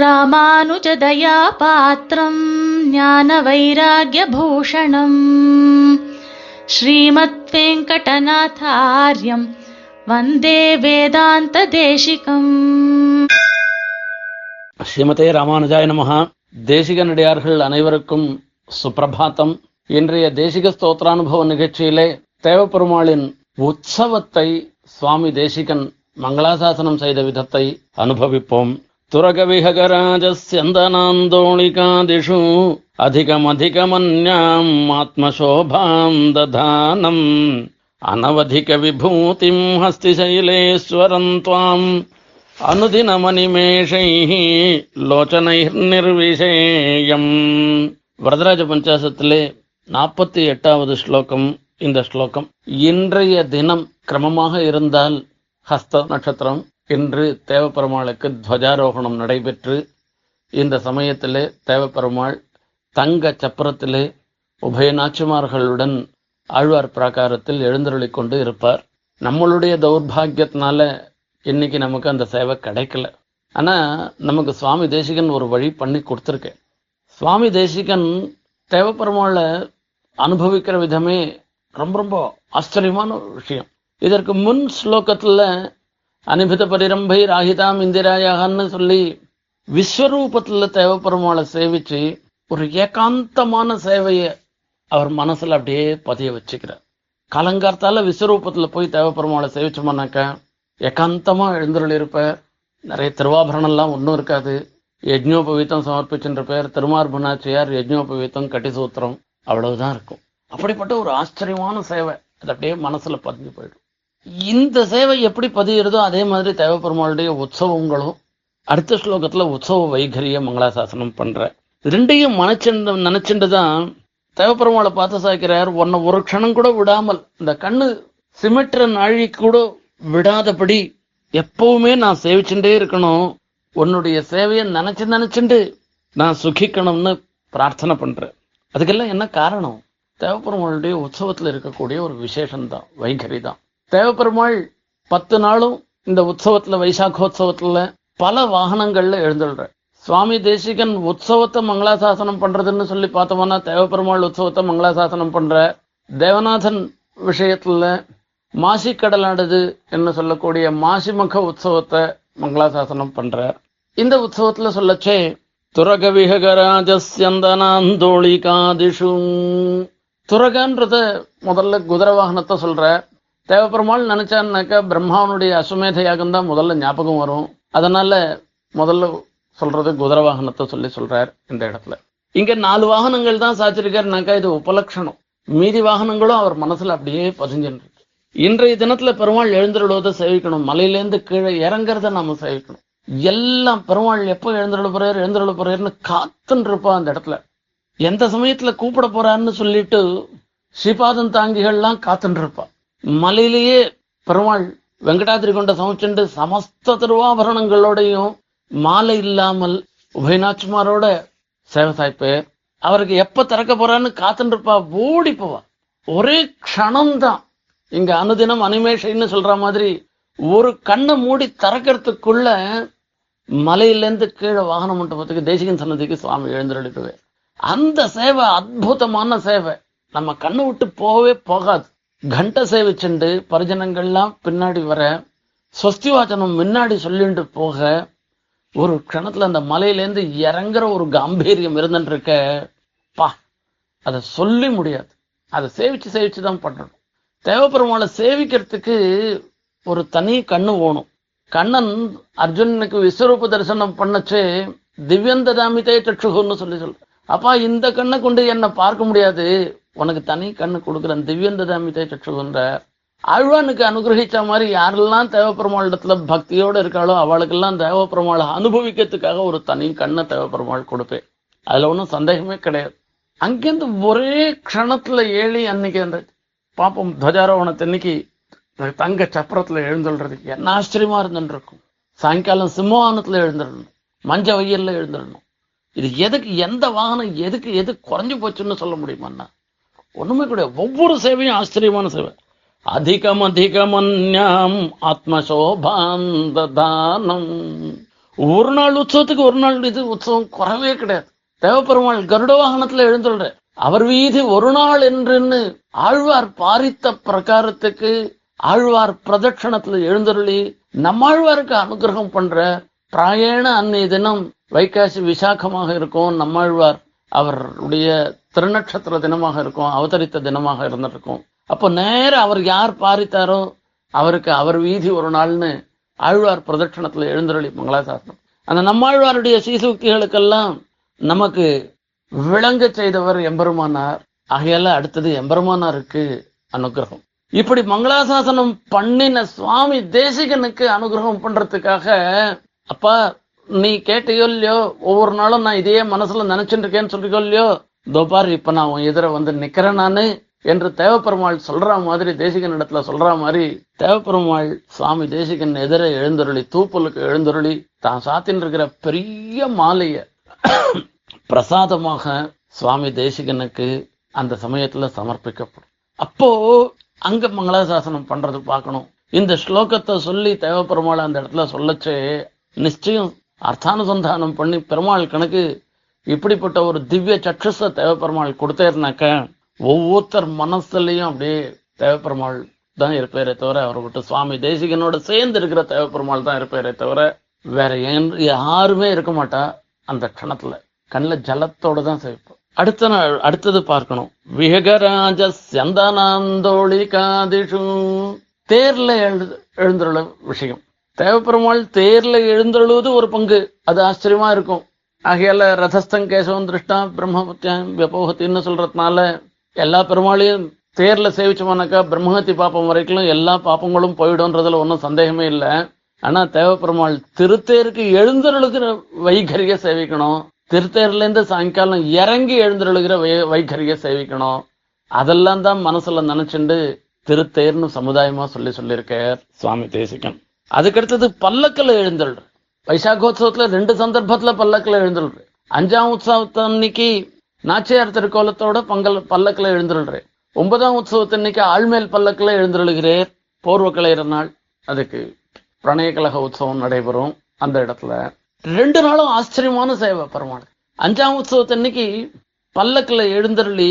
ராமானுஜதயா பாத்திரம் ஞான வைராகியபூஷணம் ஸ்ரீமத் வெங்கடநாதாரியம் வந்தே வேதாந்த தேசிகம் ஸ்ரீமதே ராமானுஜாய நமகா தேசிக நடிகார்கள் அனைவருக்கும் சுப்பிரபாத்தம் இன்றைய தேசிக ஸ்தோத்திரானுபவ நிகழ்ச்சியிலே தேவப்பெருமாளின் உற்சவத்தை சுவாமி தேசிகன் மங்களாசாசனம் செய்த விதத்தை அனுபவிப்போம். துரகவிஹகராஜஸ்யந்தனாந்தோணிகாதிஷு அதிகமதிகமன்யாம் ஆத்மசோபாம் ததானம். அனவதிக விபூதிம் ஹஸ்திசைலேஸ்வரம் துவாம். அனுதினமனிமேஷைः லோச்சனைர்நிர்விஷேயம். வரதராஜ பஞ்சாசத்திலே நாற்பத்தி எட்டாவது ஸ்லோகம் இந்த ஸ்லோகம். இன்றைய தினம் கிரமமாக இருந்தால் ஹஸ்த நட்சத்திரம் இன்று தேவப்பெருமாளுக்கு துவஜாரோகணம் நடைபெற்று இந்த சமயத்திலே தேவப்பெருமாள் தங்க சப்பரத்திலே உபய நாச்சிமார்களுடன் ஆழ்வார் பிராகாரத்தில் எழுந்தருளி கொண்டு இருப்பார். நம்மளுடைய தௌர்பாகியத்தினால இன்னைக்கு நமக்கு அந்த சேவை கிடைக்கல. ஆனால் நமக்கு சுவாமி தேசிகன் ஒரு வழி பண்ணி கொடுத்துருக்கேன். சுவாமி தேசிகன் தேவப்பெருமாளை அனுபவிக்கிற விதமே ரொம்ப ரொம்ப ஆச்சரியமான ஒரு விஷயம். இதற்கு முன் ஸ்லோகத்தில் அனிபித பரிரம்பை ராகிதாம் இந்திராயாகன்னு சொல்லி விஸ்வரூபத்துல தேவப்பெருமாளை சேவிச்சு ஒரு ஏகாந்தமான சேவையை அவர் மனசுல அப்படியே பதிய வச்சுக்கிறார். காலங்கார்த்தால விஸ்வரூபத்துல போய் தேவப்பெருமாளை சேவிச்சோம்னாக்கா ஏகாந்தமா எழுந்துருள் இருப்ப நிறைய திருவாபரணம்லாம் ஒன்றும் இருக்காது. யஜ்னோபவீத்தம் சமர்ப்பிச்சுன்ற பேர் திருமார்பனாச்சியார் யஜ்னோபவீத்தம் கட்டிசூத்திரம் அவ்வளவுதான் இருக்கும். அப்படிப்பட்ட ஒரு ஆச்சரியமான சேவை. அது அப்படியே மனசுல பதிஞ்சு போயிடும். இந்த சேவை எப்படி பதிகிறதோ அதே மாதிரி தேவப்பெருமாளுடைய உற்சவங்களும் அடுத்த ஸ்லோகத்துல உற்சவ வைகரிய மங்களாசாசனம் பண்ற. ரெண்டையும் மனச்செண்டு நினைச்சுட்டு தான் தேவப்பெருமாளை பார்த்து சாய்க்கிறார். உன்னை ஒரு க்ஷணம் கூட விடாமல் இந்த கண்ணு சிமெட்ர நாழி கூட விடாதபடி எப்பவுமே நான் சேவிச்சுட்டே இருக்கணும். உன்னுடைய சேவையை நினைச்சு நினைச்சுண்டு நான் சுகிக்கணும்னு பிரார்த்தனை பண்றேன் அதுக்கெல்லாம் என்ன காரணம்? தேவப்பெருமாளுடைய உற்சவத்தில் இருக்கக்கூடிய ஒரு விசேஷம் தான் வைகரி தான் தேவப்பெருமாள் பத்து நாளும் இந்த உற்சவத்துல வைசாக்கோத்சவத்துல பல வாகனங்கள்ல எழுந்துள்ற. சுவாமி தேசிகன் உற்சவத்தை மங்களாசாசனம் பண்றதுன்னு சொல்லி பார்த்தோம்னா தேவப்பெருமாள் உற்சவத்தை மங்களாசாசனம் பண்ற. தேவநாதன் விஷயத்துல மாசிக்கடலானது என்று சொல்லக்கூடிய மாசிமக உற்சவத்தை மங்களாசாசனம் பண்றார் இந்த உற்சவத்துல சொல்லச்சே துரக துரகவிஹகராஜஸ்யந்தனாந்தோளிகாதிஷு துரகன்றத முதல்ல குதிரை வாகனத்தை சொல்ற. தேவப்பெருமாள் நினைச்சான்னாக்கா பிரம்மாவனுடைய அஸ்வமேத யாகம் தான் முதல்ல ஞாபகம் வரும். அதனால முதல்ல சொல்றது குதிரை வாகனத்தை சொல்லி சொல்றார் இந்த இடத்துல. இங்க நாலு வாகனங்கள் தான் சாச்சிருக்காருனாக்கா இது உபலட்சணம் மீதி வாகனங்களும் அவர் மனசுல அப்படியே பதிஞ்சுட்டு இன்றைய தினத்துல பெருமாள் எழுந்திருடுவதை சேவிக்கணும். மலையிலேருந்து கீழே இறங்குறத நாம சேவிக்கணும். எல்லாம் பெருமாள் எப்போ எழுந்திருட போறாரு எழுந்திருட போறாருன்னு காத்துன்னு இருப்பா அந்த இடத்துல. எந்த சமயத்துல கூப்பிட போறான்னு சொல்லிட்டு ஸ்ரீபாதம் தாங்கிகள்லாம் காத்துன்னு இருப்பா மலையிலேயே பெருமாள் வெங்கடாத்திரி கொண்ட சமைச்சுண்டு சமஸ்த திருவாபரணங்களோடையும் மாலை இல்லாமல் உபயநாச்சிமாரோட சேவை சாய்ப்பேர் அவருக்கு எப்ப திறக்க போறான்னு காத்துட்டு இருப்பா ஓடி போவா. ஒரே க்ஷணம்தான். இங்க அனுதினம் அனிமேஷன்னு சொல்ற மாதிரி ஒரு கண்ணை மூடி திறக்கிறதுக்குள்ள மலையிலேருந்து கீழே வாகனம் மண்டபத்துக்கு தேசிகன் சன்னதிக்கு சுவாமி எழுந்தருளிக்குவே அந்த சேவை அற்புதமான சேவை. நம்ம கண்ணை விட்டு போகவே போகாது. கண்ட சேவிச்சுண்டு பரிஜனங்கள்லாம் பின்னாடி வர ஸ்வஸ்தி வாச்சனம் முன்னாடி சொல்லிட்டு போக ஒரு க்ஷணத்துல அந்த மலையிலேருந்து இறங்குற ஒரு காம்பீரியம் இருந்துட்டு இருக்க பா அதை சொல்லி முடியாது. அதை சேவிச்சு சேவிச்சு தான் பண்ணணும். தேவப்பெருமாளை சேவிக்கிறதுக்கு ஒரு தனி கண்ணு ஓணும் கண்ணன் அர்ஜுனனுக்கு விஸ்வரூப தரிசனம் பண்ணச்சு திவ்யந்ததாமிதே சற்றுகுன்னு சொல்லி சொல்ற அப்பா இந்த கண்ணை கொண்டு என்னை பார்க்க முடியாது. உனக்கு தனி கண்ணு கொடுக்குறேன் திவ்யந்ததாமிதே சற்றுகின்ற ஆழ்வானுக்கு அனுகிரகிச்ச மாதிரி யாரெல்லாம் தேவப்பெருமாளிடத்துல பக்தியோட இருக்காளோ அவளுக்கெல்லாம் தேவப்பெருமாளை அனுபவிக்கிறதுக்காக ஒரு தனி கண்ணை தேவப்பெருமாள் கொடுப்பேன் அதுல ஒன்றும் சந்தேகமே கிடையாது. அங்கேருந்து ஒரே க்ஷணத்துல ஏழி அன்னைக்கு அந்த பாப்போம் துவஜாரோகணத்தன்னைக்கு தங்க சப்பரத்துல எழுந்துள்றதுக்கு என்ன ஆச்சரியமா இருந்துருக்கும். இருக்கும் சாயங்காலம் சிம்மவானத்தில் எழுந்துடணும் மஞ்ச வெயில்ல எழுந்துடணும் இது எதுக்கு எந்த வாகனம் எதுக்கு எது குறைஞ்சு போச்சுன்னு சொல்ல முடியுமாண்ணா? ஒண்ணுமே கிடையாது. ஒவ்வொரு சேவையும் ஆச்சரியமான சேவை. அதிகம் அதிகமன்யாம் ஆத்மசோபாந்ததானம் ஒரு நாள் உற்சவத்துக்கு ஒரு நாள் இது உற்சவம் குறவே கிடையாது. தேவப்பெருமாள் கருட வாகனத்துல எழுந்துள்ள அவர் வீதி ஒரு நாள் என்றுன்னு ஆழ்வார் பாரித்த பிரகாரத்துக்கு ஆழ்வார் பிரதட்சணத்துல எழுந்தருளி நம்மாழ்வாருக்கு அனுகிரகம் பண்ற பிராயண அன்னைய தினம் வைகாசி விசாகமாக இருக்கும் நம்மாழ்வார் அவருடைய திருநட்சத்திர தினமாக இருக்கும் அவதரித்த தினமாக இருந்திருக்கும். அப்போ நேர அவர் யார் பாரித்தாரோ அவருக்கு அவர் வீதி ஒரு நாள்னு ஆழ்வார் பிரதட்சணத்துல எழுந்தருளி மங்களாசாசனம் அந்த நம்மாழ்வாருடைய சீசூக்திகளுக்கெல்லாம் நமக்கு விளங்க செய்தவர் எம்பெருமானார். ஆகையால அடுத்தது எம்பெருமானாருக்கு அனுகிரகம். இப்படி மங்களாசாசனம் பண்ணின சுவாமி தேசிகனுக்கு அனுகிரகம் பண்றதுக்காக அப்பா நீ கேட்டையோ இல்லையோ ஒவ்வொரு நாளும் நான் இதையே மனசுல நினைச்சுட்டு இருக்கேன்னு சொல்லிக்கோ இல்லையோ தோபார் பாரு இப்ப நான் உன் எதிர வந்து நிக்கிறேன் நானு என்று தேவப்பெருமாள் சொல்ற மாதிரி தேசிகன் இடத்துல சொல்ற மாதிரி தேவப்பெருமாள் சுவாமி தேசிகன் எதிர எழுந்தருளி தூப்பலுக்கு எழுந்தருளி தான் சாத்தின் இருக்கிற பெரிய மாலைய பிரசாதமாக சுவாமி தேசிகனுக்கு அந்த சமயத்துல சமர்ப்பிக்கப்படும். அப்போ அங்க மங்களாசாசனம் பண்றது பார்க்கணும். இந்த ஸ்லோகத்தை சொல்லி தேவப்பெருமாள் அந்த இடத்துல சொல்லச்சே நிச்சயம் அர்த்தானுசந்தானம் பண்ணி பெருமாள் கணக்கு இப்படிப்பட்ட ஒரு திவ்ய சக்ஷஸ தேவப்பெருமாள் கொடுத்தேருனாக்க ஒவ்வொருத்தர் மனசுலையும் அப்படியே தேவப்பெருமாள் தான் இருப்பாரே தவிர அவரை விட்டு சுவாமி தேசிகனோட சேர்ந்து இருக்கிற தேவப்பெருமாள் தான் இருப்பாரே தவிர வேற யாருமே இருக்க மாட்டா அந்த கணத்துல கண்ணில் ஜலத்தோட தான் சேர்ப்போம் அடுத்த நாள் அடுத்தது பார்க்கணும். விகராஜ சந்தனாந்தோழி காதிஷு. தேர்ல எழு எழுந்துள்ள விஷயம். தேவப்பெருமாள் தேர்ல எழுந்தழுவது ஒரு பங்கு. அது ஆச்சரியமா இருக்கும். ஆகையால ரதஸ்தம் கேசவம் திருஷ்டா பிரம்மபத்தியம் வெப்போகத்தின்னு சொல்றதுனால எல்லா பெருமாளையும் தேர்ல சேவிச்சோம்னாக்கா பிரம்மஹத்தி பாப்பம் வரைக்கும் எல்லா பாப்பங்களும் போயிடும்ன்றதுல ஒன்றும் சந்தேகமே இல்லை. ஆனா தேவப்பெருமாள் திருத்தேருக்கு எழுந்தருளுகிற வைகரிய சேவிக்கணும். திருத்தேர்ல இருந்து சாயங்காலம் இறங்கி எழுந்தருளுகிற வை வைகரிய சேவிக்கணும். அதெல்லாம் தான் மனசுல நினைச்சுண்டு திருத்தேர்னு சமுதாயமா சொல்லி சொல்லியிருக்கார். சுவாமி தேசிகன் அதுக்கடுத்தது பல்லக்கில் எழுந்தருள். வைசாகோத்சவத்துல ரெண்டு சந்தர்ப்பத்துல பல்லக்கில் எழுந்தருள் அஞ்சாம் உற்சவத்தன்னைக்கு நாச்சியார் திருக்கோலத்தோட பங்கல் பல்லக்கில் எழுந்தருள்றேன். ஒன்பதாம் உற்சவத்தன்னைக்கு ஆழ்மேல் பல்லக்கில் எழுந்தருளுகிறேர் போர்வ கலையிற நாள். அதுக்கு பிரணய கழக உற்சவம் நடைபெறும் அந்த இடத்துல. ரெண்டு நாளும் ஆச்சரியமான சேவை பெருமாள். அஞ்சாம் உற்சவத்தன்னைக்கு பல்லக்கில் எழுந்தருளி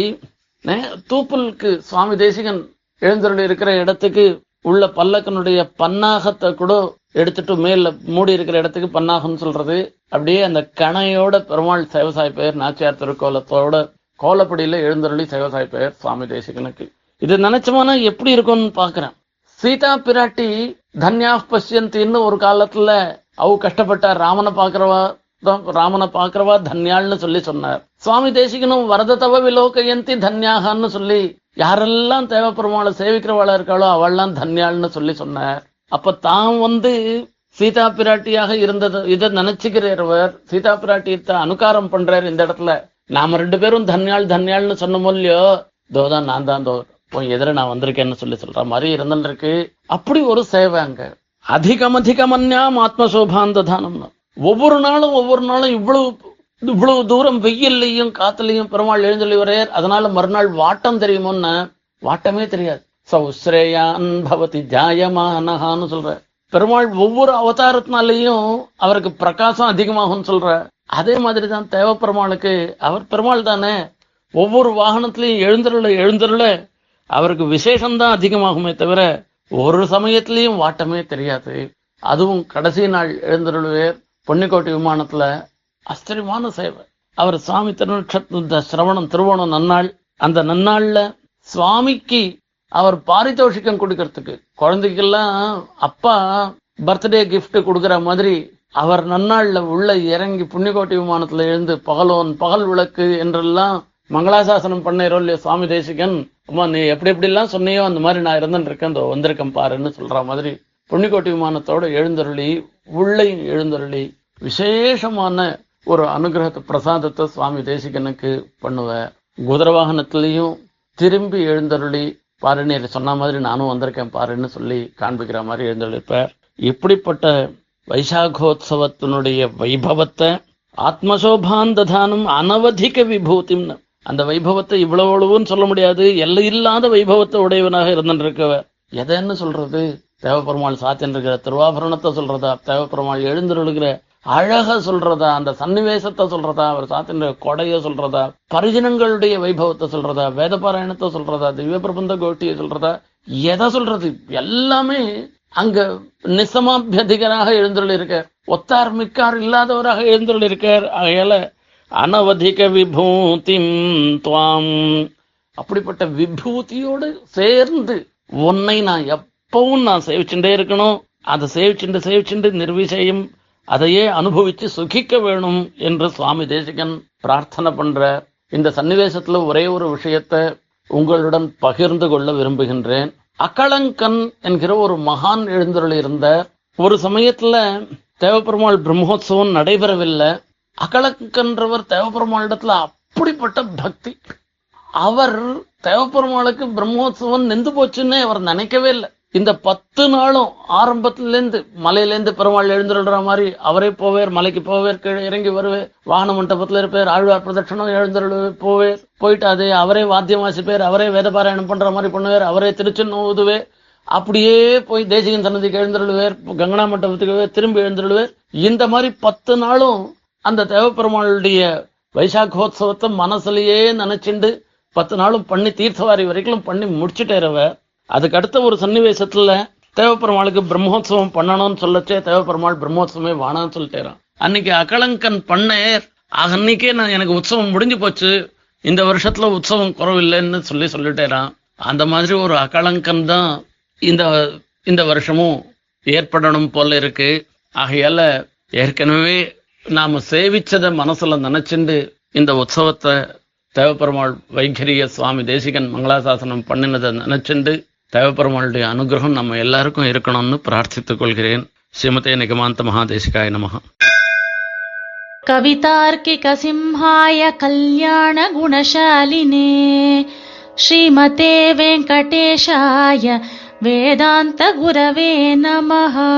தூப்பலுக்கு சுவாமி தேசிகன் எழுந்தருளி இருக்கிற இடத்துக்கு உள்ள பல்லக்கனுடைய பன்னாகத்தை கூட எடுத்துட்டு மேல மூடி இருக்கிற இடத்துக்கு பன்னாகம்னு சொல்றது. அப்படியே அந்த கணையோட பெருமாள் சேவசாய் பெயர் நாச்சியார் திருக்கோலத்தோட கோலப்படியில எழுந்தருளி சேவசாய் பெயர் சுவாமி தேசிகனுக்கு. இது நினைச்சோம்னா எப்படி இருக்கும்னு பாக்குறேன். சீதா பிராட்டி தன்யா பஷ்யந்தின்னு ஒரு காலத்துல அவ கஷ்டப்பட்டா ராமனை பாக்குறவா தான் ராமனை பாக்குறவா தன்யாள்னு சொல்லி சொன்னார். சுவாமி தேசிகனும் வரத விலோகயந்தி தன்யாகான்னு சொல்லி யாரெல்லாம் தேவப்பெருமாளை சேவிக்கிறவாளா இருக்காளோ அவள்லாம் தன்யாள்னு சொல்லி சொன்னார். அப்ப தான் வந்து சீதா பிராட்டியாக இருந்தது இதை நினைச்சுக்கிறவர் சீதா பிராட்டியத்தை அனுகாரம் பண்றாரு இந்த இடத்துல. நாம ரெண்டு பேரும் தன்யாள் தன்யாள்னு சொன்னோமோ இல்லையோ? தோதான் நான் தான் தோ உன் எதிர நான் வந்திருக்கேன்னு சொல்லி சொல்ற மாதிரி இருந்துட்டு இருக்கு. அப்படி ஒரு சேவை அங்க. அதிகம் அதிகமன்யாம் ஆத்மசோபாந்ததானம்னு. ஒவ்வொரு நாளும் ஒவ்வொரு நாளும் இவ்வளவு இவ்வளவு தூரம் வெயில்லையும் காத்துலையும் பெருமாள் எழுந்தள்ளி வரையர் அதனால மறுநாள் வாட்டம் தெரியுமோன்னு வாட்டமே தெரியாது. சௌஸ்ரேயான் பவதி ஜாயமானஹான்னு சொல்ற. பெருமாள் ஒவ்வொரு அவதாரத்தினாலையும் அவருக்கு பிரகாசம் அதிகமாகும்னு சொல்ற. அதே மாதிரி தான் தேவ பெருமாளுக்கு அவர் பெருமாள் தானே. ஒவ்வொரு வாகனத்திலையும் எழுந்தருள எழுந்தருள அவருக்கு விசேஷம்தான் அதிகமாகுமே தவிர ஒரு சமயத்திலையும் வாட்டமே தெரியாது. அதுவும் கடைசி நாள் எழுந்தருளுவேர் பொன்னிக்கோட்டை விமானத்துல. ஆச்சரியமான சேவை. அவர் சுவாமி திருநட்சத்திர சிரவணம் திருவோணம் நன்னாள். அந்த நன்னாள்ல சுவாமிக்கு அவர் பாரிதோஷிக்கம் கொடுக்கறதுக்கு. குழந்தைக்கெல்லாம் அப்பா பர்த்டே கிஃப்ட் கொடுக்குற மாதிரி அவர் நன்னாள்ல உள்ள இறங்கி புண்ணியக்கோட்டை விமானத்துல எழுந்து பகலோன் பகல் விளக்கு என்றெல்லாம் மங்களாசாசனம் பண்ணேரோ இல்லையோ சுவாமி தேசிகன் அம்மா நீ எப்படி எப்படிலாம் சொன்னியோ அந்த மாதிரி நான் இருந்துட்டு இருக்கேன் இந்த வந்திருக்கேன் பாருன்னு சொல்ற மாதிரி புண்ணிக்கோட்டை விமானத்தோட எழுந்தருளி உள்ளையும் எழுந்தருளி விசேஷமான ஒரு அனுகிரகத்தை பிரசாதத்தை சுவாமி தேசிகனுக்கு பண்ணுவேன் குதிரை வாகனத்திலையும் திரும்பி எழுந்தருளி பாரு நீ சொன்ன மாதிரி நானும் வந்திருக்கேன் பாருன்னு சொல்லி காண்பிக்கிற மாதிரி எழுந்தருளிப்பார் இப்படிப்பட்ட வைசாகோத்சவத்தினுடைய வைபவத்தை ஆத்மசோபாந்ததானம் அனவதிக விபூதிம்னு அந்த வைபவத்தை இவ்வளவுன்னு சொல்ல முடியாது. எல்லை இல்லாத வைபவத்தை உடையவனாக இருந்திருக்கவர் எதைன்னு சொல்றது? தேவப்பெருமாள் சாத்தின் இருக்கிற திருவாபரணத்தை சொல்றதா? தேவப்பெருமாள் எழுந்திருக்கிற அழக சொல்றதா அந்த சன்னிவேசத்தை சொல்றதா அவர் சாத்தின கொடைய சொல்றதா பரிஜனங்களுடைய வைபவத்தை சொல்றதா வேதபாராயணத்தை சொல்றதா திவ்ய பிரபந்த கோட்டியை சொல்றதா எதை சொல்றது? எல்லாமே அங்க நிசமாபியதிகராக எழுந்துள்ள இருக்கார் ஒத்தார் மிக்கார் இல்லாதவராக எழுந்துள்ள இருக்கார் ஆகையால அனவதிக விபூதி துவாம். அப்படிப்பட்ட விபூதியோடு சேர்ந்து உன்னை நான் எப்பவும் நான் சேவிச்சுட்டே இருக்கணும். அதை சேவிச்சுண்டு சேவிச்சுண்டு நிர்விஷயம் அதையே அனுபவிச்சு சுகிக்க வேணும் என்று சுவாமி தேசிகன் பிரார்த்தனை பண்ற இந்த சன்னிவேசத்துல ஒரே ஒரு விஷயத்தை உங்களுடன் பகிர்ந்து கொள்ள விரும்புகின்றேன். அக்களங்கன் என்கிற ஒரு மகான் எழுந்தருள் இருந்த ஒரு சமயத்துல தேவப்பெருமாள் பிரம்மோத்சவம் நடைபெறவில்லை. அக்களங்கன்றவர் தேவப்பெருமாளிடத்துல அப்படிப்பட்ட பக்தி. அவர் தேவப்பெருமாளுக்கு பிரம்மோத்சவம் நின்று போச்சுன்னே அவர் நினைக்கவே இல்லை. இந்த பத்து நாளும் ஆரம்பத்திலேருந்து மலையிலேருந்து பெருமாள் எழுந்துடுற மாதிரி அவரே போவேர் மலைக்கு போவேர் கீழே இறங்கி வருவேர். வாகன மண்டபத்தில் இருப்பார் ஆழ்வார் பிரதட்சணம் எழுந்துரு போவேர். போயிட்டு அதே அவரே வாத்தியம் வாசிப்பேர் அவரே வேதபாராயணம் பண்ற மாதிரி பண்ணுவார் அவரே திருச்சின்னு ஊதுவேர். அப்படியே போய் தேசிகன் சன்னதிக்கு எழுந்துருளுவேர் கங்கனா மண்டபத்துக்கு திரும்பி எழுந்துருளுவேர். இந்த மாதிரி பத்து நாளும் அந்த தேவப்பெருமாளுடைய வைசாகோத்சவத்தை மனசுலயே நினைச்சுண்டு பத்து நாளும் பண்ணி தீர்த்தவாரி வரைக்கும் பண்ணி முடிச்சுட்டேரவ அதுக்கு அடுத்த ஒரு சன்னிவேசத்துல தேவப்பெருமாளுக்கு பிரம்மோத்சவம் பண்ணணும்னு சொல்லச்சே தேவப்பெருமாள் பிரம்மோத்சவமே வானான்னு சொல்லிட்டேறான் அன்னைக்கு அகலங்கன் பண்ணேர் அன்னைக்கே நான் எனக்கு உற்சவம் முடிஞ்சு போச்சு இந்த வருஷத்துல உற்சவம் குறவில்லைன்னு சொல்லி சொல்லிட்டேறான் அந்த மாதிரி ஒரு அகலங்கன் தான் இந்த இந்த வருஷமும் ஏற்படணும் போல இருக்கு. ஆகையால ஏற்கனவே நாம சேவிச்சதை மனசுல நினைச்சுண்டு இந்த உற்சவத்தை தேவப்பெருமாள் வைகரிய சுவாமி தேசிகன் மங்களாசாசனம் பண்ணினதை நினைச்சுண்டு தேவப்பெருமாளுடைய அனுகிரகம் நம்ம எல்லாருக்கும் இருக்கணும்னு பிரார்த்தித்துக் கொள்கிறேன். ஸ்ரீமதே நிகமாந்த மகாதேசிகாய நமக. கவிதார்க்கிக சிம்ஹாய கல்யாண குணசாலினே. ஸ்ரீமதே வெங்கடேஷாய வேதாந்த குரவே நமஹா